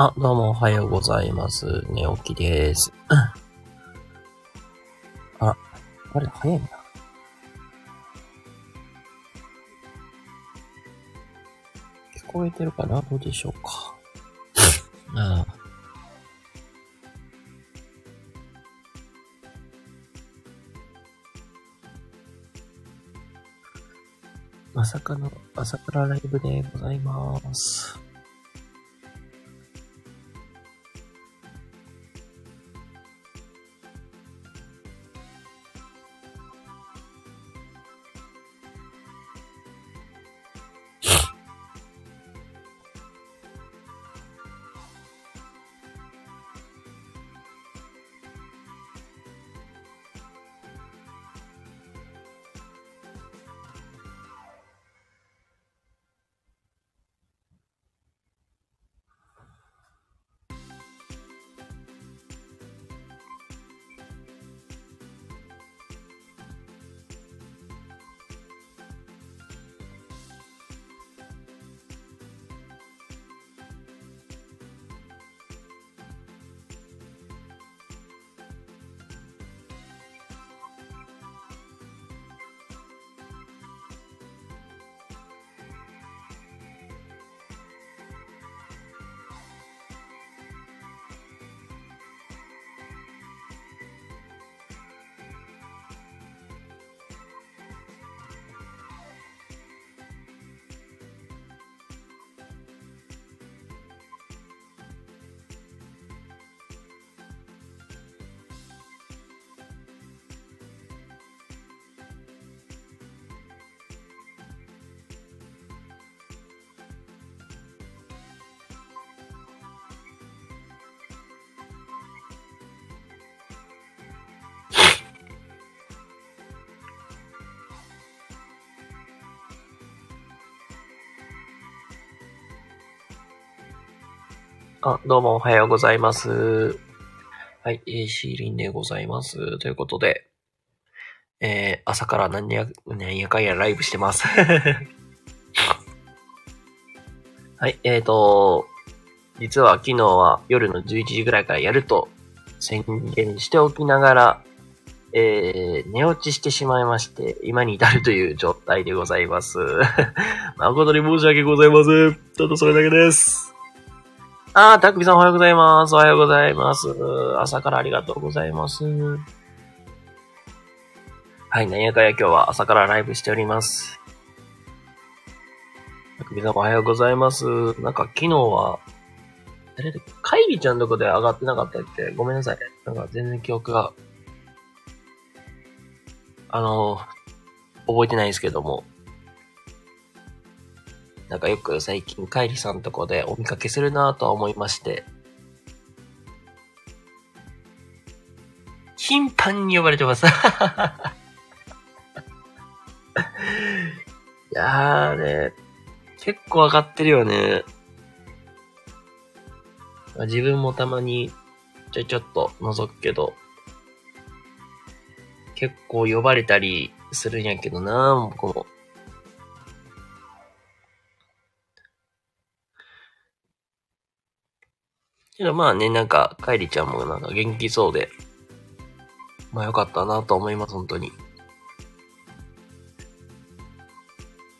あ、どうもおはようございます。寝起きです。あ、あれ、早いな。聞こえてるかな？どうでしょうか？ああまさかの朝からライブでございます。あ、どうもおはようございます。はい、えー、シーリンでございます。ということで、えー、朝から何や、何やかんやライブしてます。はい、えーと、実は昨日は夜の11時ぐらいからやると宣言しておきながら、えー、寝落ちしてしまいまして、今に至るという状態でございます。誠に申し訳ございません。ただそれだけです。あー、たくみさんおはようございます。おはようございます。朝からありがとうございます。はい、なんやかや今日は朝からライブしております。たくみさんおはようございます。なんか昨日は、誰だっけ？カイリちゃんのとこで上がってなかったっけ？ごめんなさい。なんか全然記憶が、あの、覚えてないですけども。なんかよく最近、カイリさんとこでお見かけするなぁとは思いまして。頻繁に呼ばれてます。いやーね、結構上がってるよね。自分もたまにちょいちょっと覗くけど、結構呼ばれたりするんやけどな僕も。けどまあね、なんか、カイリちゃんもなんか元気そうで、まあよかったなと思います、本当に。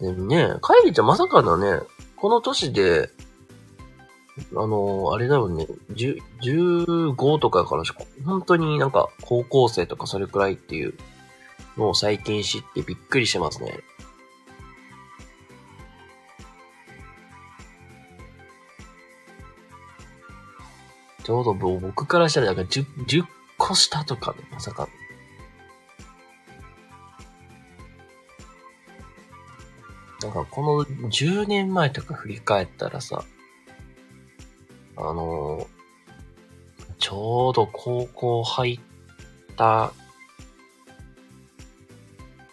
でもね、カイリちゃんまさかのね、この年で、あのあれだよね、10 15とかからしか、本当になんか高校生とかそれくらいっていうのを最近知ってびっくりしてますね。ちょうど僕からしたらなんか 10, 10個下とかね、まさか。なんかこの10年前とか振り返ったらさ、あのちょうど高校入った、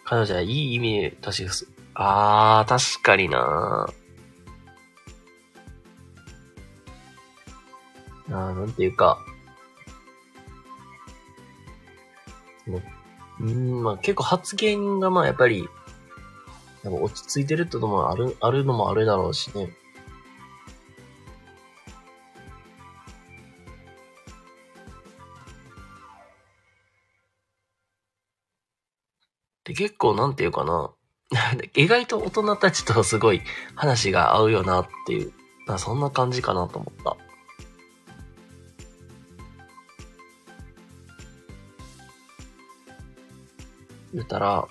彼女はいい意味で、確か、あー、確かになあなんていうか、もう、んまあ結構発言がまあやっぱり、やっ落ち着いてるってのもある、あるのもあるだろうしね。で、結構なんていうかな。意外と大人たちとすごい話が合うよなっていう、そんな感じかなと思った。たら、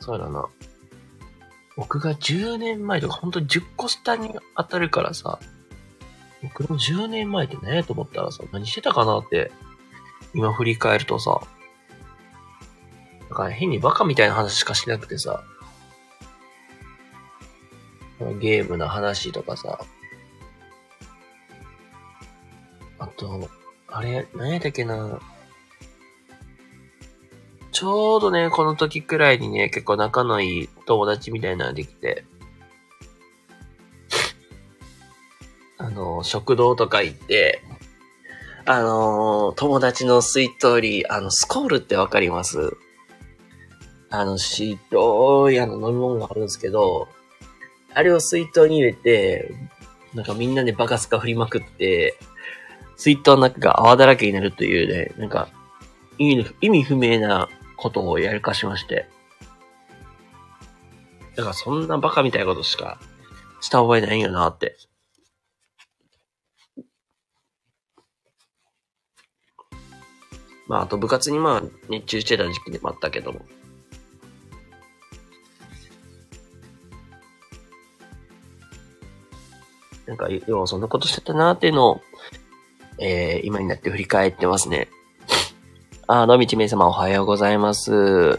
そうだな。僕が10年前とか、ほんと10個下に当たるからさ、僕の10年前ってねと思ったらさ、何してたかなって、今振り返るとさ、だか変にバカみたいな話しかしなくてさ、ゲームの話とかさ、あと、あれ、何やったっけなちょうどね、この時くらいにね、結構仲のいい友達みたいなのができて、あの、食堂とか行って、あの、友達のスイートリー、あの、スコールってわかります？あの、白いあの飲み物があるんですけど、あれを水筒に入れて、なんかみんなでバカスカ振りまくって、水筒の中が泡だらけになるというね、なんか、意味意味不明なことをやりかしまして。だからそんなバカみたいなことしかした覚えないよなって。まあ、あと部活にまあ、熱中してた時期でもあったけども。なんか、要はそんなことしてたなっていうのを、えー、今になって振り返ってますね。あ、のみちめい様おはようございます。は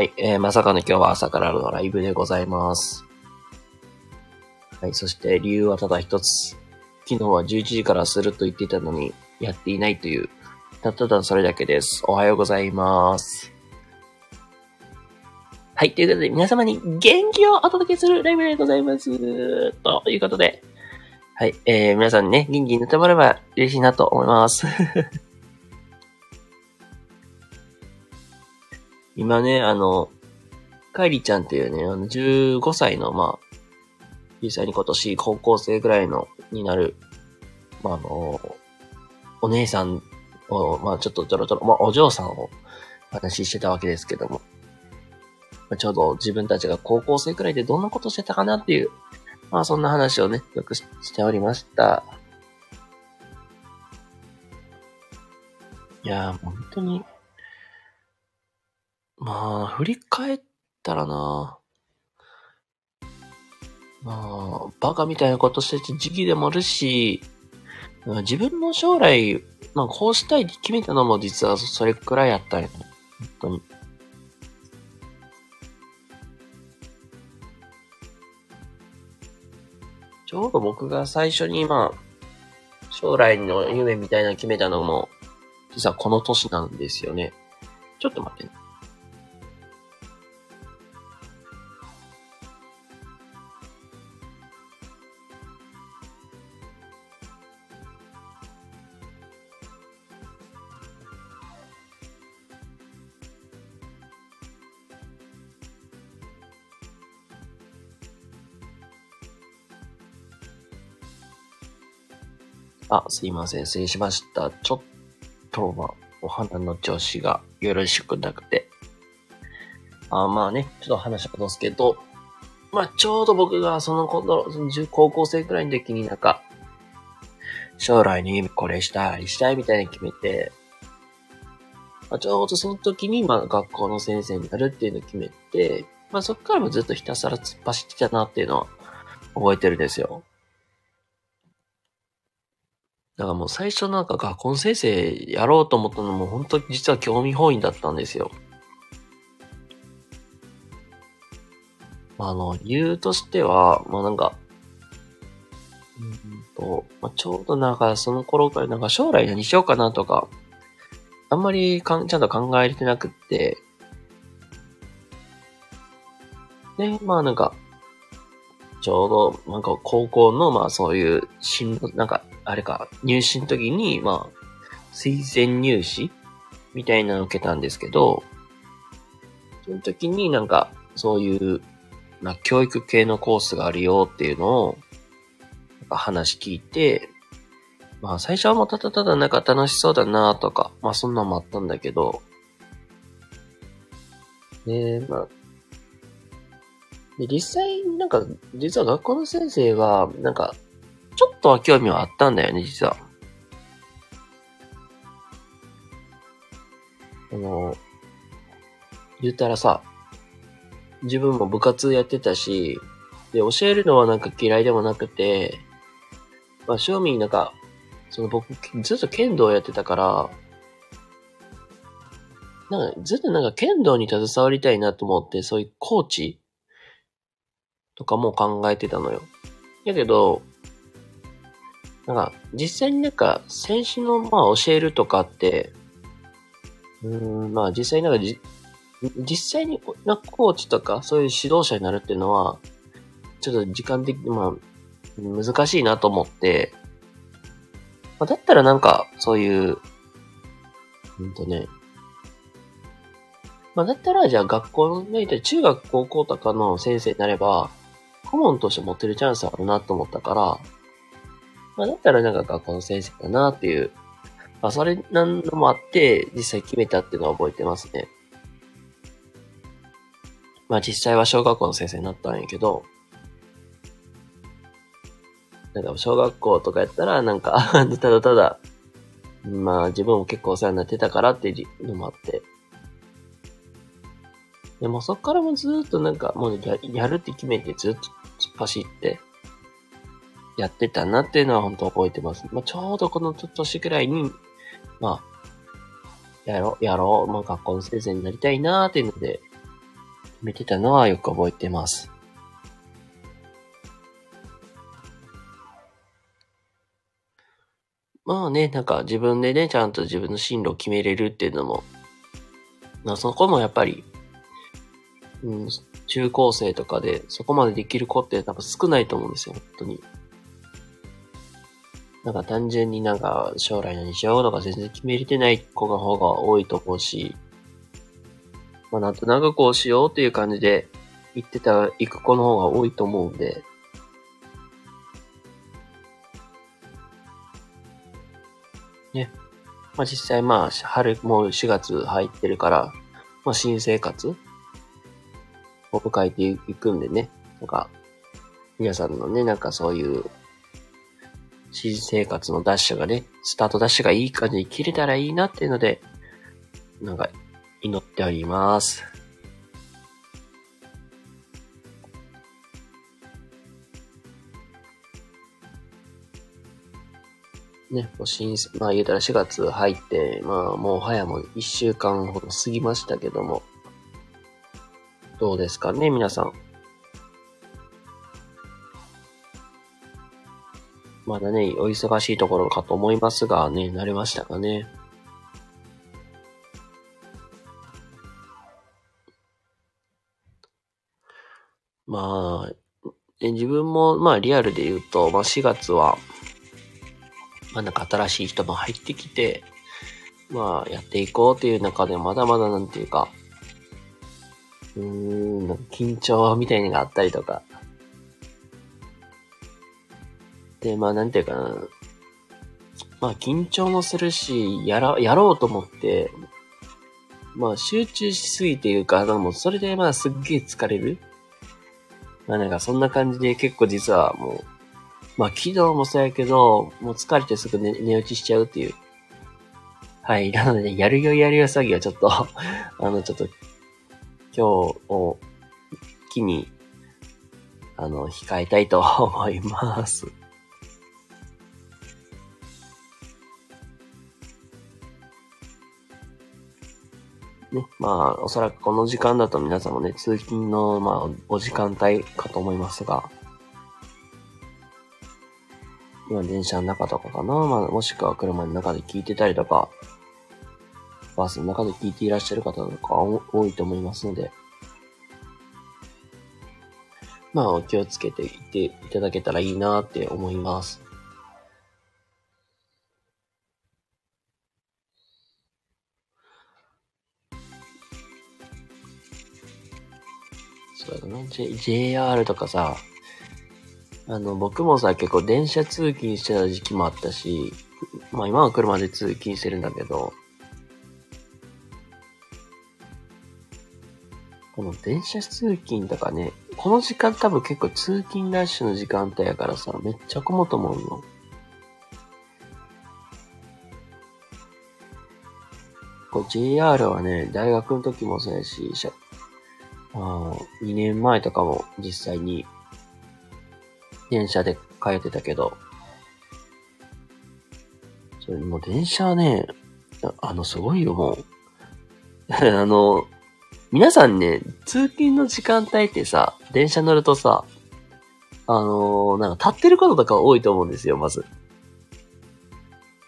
い、えー、まさかの今日は朝からのライブでございます。はい、そして理由はただ一つ。昨日は11時からすると言っていたのに、やっていないという、ただただそれだけです。おはようございます。はい、ということで皆様に元気をお届けするライブでございます。ということで、はい、えー、皆さんにね、元気になってもらえば嬉しいなと思います。今ね、あの、カイリちゃんっていうね、あの、15歳の、まあ、実際に今年高校生ぐらいの、になる、まあ、あの、お姉さんを、まあ、ちょっとちょろちょろ、まあ、お嬢さんを話してたわけですけども、まあ、ちょうど自分たちが高校生くらいでどんなことしてたかなっていう、まあ、そんな話をね、よくしておりました。いやー、本当に、まあ、振り返ったらな、まあ、バカみたいなことしてて時期でもあるし、自分の将来、まあ、こうしたいって決めたのも実はそれくらいやったんやね。本当に。ちょうど僕が最初に、まあ、将来の夢みたいなの決めたのも、実はこの年なんですよね。ちょっと待ってね。あ、すいません。失礼しました。ちょっと、まあ、お花の調子がよろしくなくて。あまあね、ちょっと話戻すけど、まあ、ちょうど僕がその頃、その高校生くらいの時になんか、将来にこれしたい、したいみたいに決めて、まあ、ちょうどその時に、まあ、学校の先生になるっていうのを決めて、まあ、そっからもずっとひたすら突っ走ってきたなっていうのは覚えてるんですよ。だからもう最初なんか学校の先生やろうと思ったのも本当に実は興味本位だったんですよ。あの、理由としては、まあなんか、うんと、まあ、ちょうどなんかその頃からなんか将来何しようかなとか、あんまりかんちゃんと考えれてなくって、で、まあなんか、ちょうどなんか高校のまあそういう進路、なんかあれか、入試の時に、まあ、推薦入試みたいなのを受けたんですけど、その時になんか、そういう、まあ、教育系のコースがあるよっていうのを、なんか話聞いて、まあ最初はもうただただなんか楽しそうだなとか、まあそんなのもあったんだけど、で、まあ、で、実際、なんか、実は学校の先生は、なんか、ちょっとは興味はあったんだよね、実は。あの、言ったらさ、自分も部活やってたし、で、教えるのはなんか嫌いでもなくて、まあ、正味なんか、その僕、ずっと剣道やってたから、なんか、ずっとなんか剣道に携わりたいなと思って、そういうコーチとかも考えてたのよ。やけど、なんか、実際になんか、選手の、まあ、教えるとかって、うん、まあ、実際になんかじ、実際に、なコーチとか、そういう指導者になるっていうのは、ちょっと時間的に、まあ、難しいなと思って、まあ、だったらなんか、そういう、うんとね、まあ、だったら、じゃあ学校のね、中学高校とかの先生になれば、顧問として持ってるチャンスあるなと思ったから、まあ、だったらなんか学校の先生だなっていう、まあ、それなんのもあって、実際決めたっていうのは覚えてますね。まあ実際は小学校の先生になったんやけど、なんか小学校とかやったら、なんか ただただ、まあ自分も結構お世話になってたからっていうのもあって、でもそっからもずっとなんかもうややるって決めてずっと突っ走って。やってたなっていうのは本当覚えてます。まあ、ちょうどこの年くらいに、まあ、やろう、やろう、まあ学校の先生になりたいなーっていうので、決めてたのはよく覚えてます。まあね、なんか自分でね、ちゃんと自分の進路を決めれるっていうのも、まあそこもやっぱりうん、中高生とかでそこまでできる子って多分少ないと思うんですよ、本当に。なんか単純になんか将来何しようとか全然決めれてない子の方が多いと思うし、まあなんとなくこうしようっていう感じで言ってた、行く子の方が多いと思うんで、ね。まあ実際まあ春もう4月入ってるから、まあ新生活を迎えていくんでね、なんか、皆さんのね、なんかそういう、新生活のダッシュがね、スタートダッシュがいい感じに切れたらいいなっていうので、なんか、祈っております。ね、もう新、まあ言うたら4月入って、まあもう早も1週間ほど過ぎましたけども、どうですかね、皆さん。まだね、お忙しいところかと思いますがね、慣れましたかね。まあ、自分も、まあリアルで言うと、まあ4月は、まあなんか新しい人も入ってきて、まあやっていこうっていう中でまだまだなんていうか、うーん、緊張みたいなのがあったりとか。で、まあなんていうかな。まあ緊張もするし、やら、やろうと思って、まあ集中しすぎていうか、もうそれでまあすっげえ疲れる。まあなんかそんな感じで結構実はもう、まあ昨日もそうやけど、もう疲れてすぐ寝寝落ちしちゃうっていう。はい。なので、やるよやるよ詐欺はちょっと あの、ちょっと今日を機に、あの、控えたいと思います。ね、まあ、おそらくこの時間だと皆さんもね、通勤の、まあ、お時間帯かと思いますが、今電車の中とかかな、まあ、もしくは車の中で聞いてたりとか、バスの中で聞いていらっしゃる方とか多いと思いますので、まあお気をつけていっていただけたらいいなって思います。そうだな、J、JR とかさ、あの、僕もさ、結構電車通勤してた時期もあったし、まあ今は車で通勤してるんだけど、この電車通勤とかね、この時間多分結構通勤ラッシュの時間帯やからさ、めっちゃ混むと思うよ。こう JR はね、大学の時もそうやし、あ2年前とかも実際に電車で帰ってたけど、それもう電車はね、あの、すごいよ、もう。あの、皆さんね、通勤の時間帯ってさ、電車乗るとさ、あのー、なんか立ってることとか多いと思うんですよ、まず。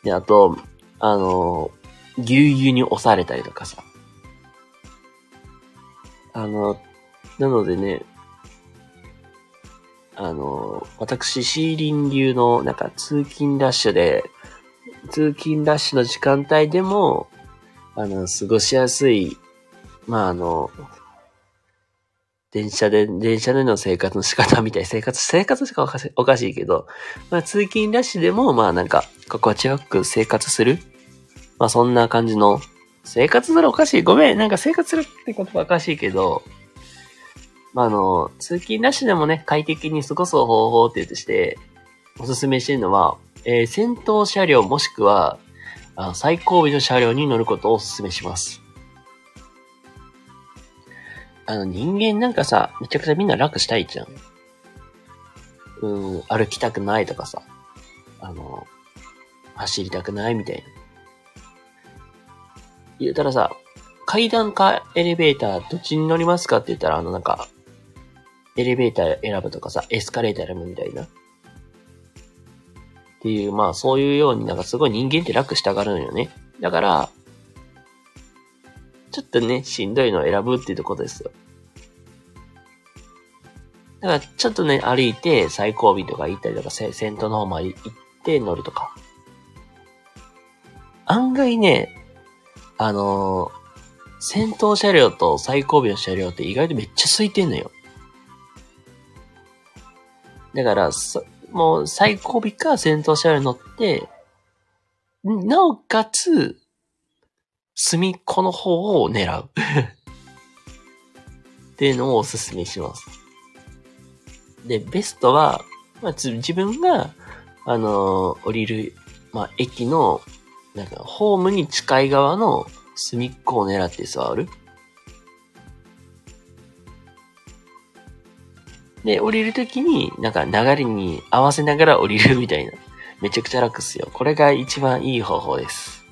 で、あと、あのー、ぎゅうぎゅうに押されたりとかさ。あの、なのでね、あの、私、シーリン流の、なんか、通勤ラッシュで、通勤ラッシュの時間帯でも、あの、過ごしやすいまああの、電車で、電車での生活の仕方みたい。生活、生活しかおかしいけど、まあ通勤ラッシュでも、まあなんか、心地よく生活するまあそんな感じの、生活するおかしい。ごめん。なんか生活するって言葉おかしいけど、まああの、通勤ラッシュでもね、快適に過ごす方法って言うとして、おすすめしてるのは、えー、先頭車両もしくは、あ最後尾の車両に乗ることをお勧めします。あの人間なんかさ、めちゃくちゃみんな楽したいじゃん。うん、歩きたくないとかさ、あの、走りたくないみたいな。言ったらさ、階段かエレベーターどっちに乗りますかって言ったら、あのなんか、エレベーター選ぶとかさ、エスカレーター選ぶみたいな。っていう、まあそういうようになんかすごい人間って楽したがるのよね。だから、ちょっとね、しんどいのを選ぶっていうところですよ。だから、ちょっとね、歩いて最後尾とか行ったりとか、先頭の方まで行って乗るとか。案外ね、あのー、先頭車両と最後尾の車両って意外とめっちゃ空いてんのよ。だから、もう最後尾か先頭車両に乗って、なおかつ、隅っこの方を狙う っていうのをお勧めします。で、ベストは、まあ、自分が、あのー、降りる、まあ、駅の、なんか、ホームに近い側の隅っこを狙って座る。で、降りるときに、なんか流れに合わせながら降りるみたいな。めちゃくちゃ楽っすよ。これが一番いい方法です。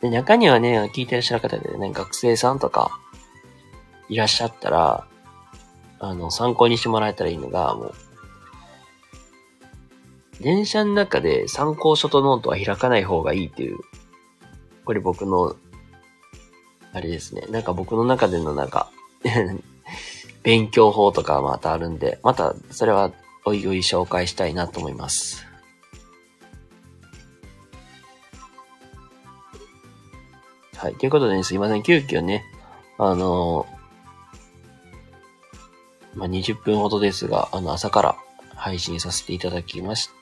で、中にはね、聞いてらっしゃる方でね、学生さんとかいらっしゃったら、あの、参考にしてもらえたらいいのが、もう、電車の中で参考書とノートは開かない方がいいっていう、これ僕の、あれですね。なんか僕の中でのなんか 勉強法とかまたあるんで、またそれはおいおい紹介したいなと思います。はい。ということでね、すいません。急遽ね、あのー、まあ、20分ほどですが、あの、朝から配信させていただきました。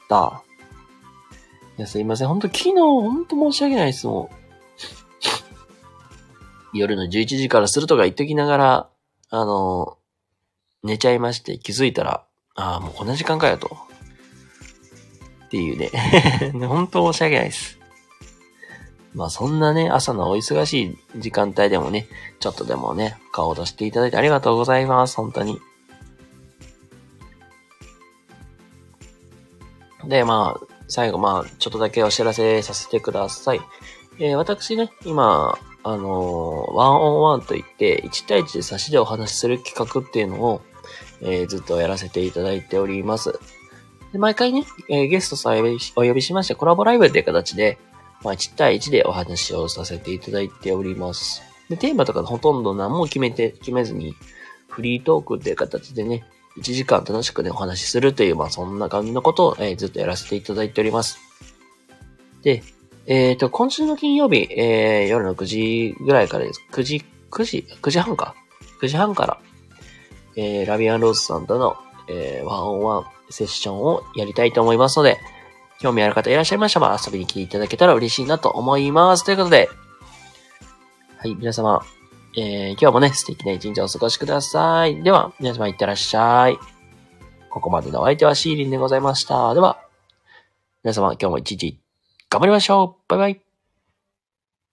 いや、すいません。ほんと、昨日、ほんと申し訳ないです。もう。夜の11時からするとか言っときながら、あの、寝ちゃいまして気づいたら、ああ、もうこんな時間かよと。っていうね。本当申し訳ないです。まあそんなね、朝のお忙しい時間帯でもね、ちょっとでもね、顔を出していただいてありがとうございます。本当に。で、まあ、最後、まあ、ちょっとだけお知らせさせてください。えー、私ね、今、あの、ワンオンワンといって、1対1で差しでお話しする企画っていうのを、えー、ずっとやらせていただいております。で毎回ね、えー、ゲストさんお呼びしまして、コラボライブという形で、まあ、1対1でお話をさせていただいております。で、テーマとかほとんど何も決めて、決めずに、フリートークっていう形でね、1時間楽しくね、お話しするという、まあ、そんな感じのことを、えー、ずっとやらせていただいております。で、えっ、ー、と、今週の金曜日、えー、夜の9時ぐらいからです。9時、9時、9時半か。9時半から、えー、ラビアンローズさんとの、えー、ワンオンワンセッションをやりたいと思いますので、興味ある方いらっしゃいましたら遊びに来ていただけたら嬉しいなと思います。ということで、はい、皆様、えー、今日もね、素敵な一日をお過ごしください。では、皆様いってらっしゃい。ここまでのお相手はシーリンでございました。では、皆様今日も一日頑張りましょうバイバイ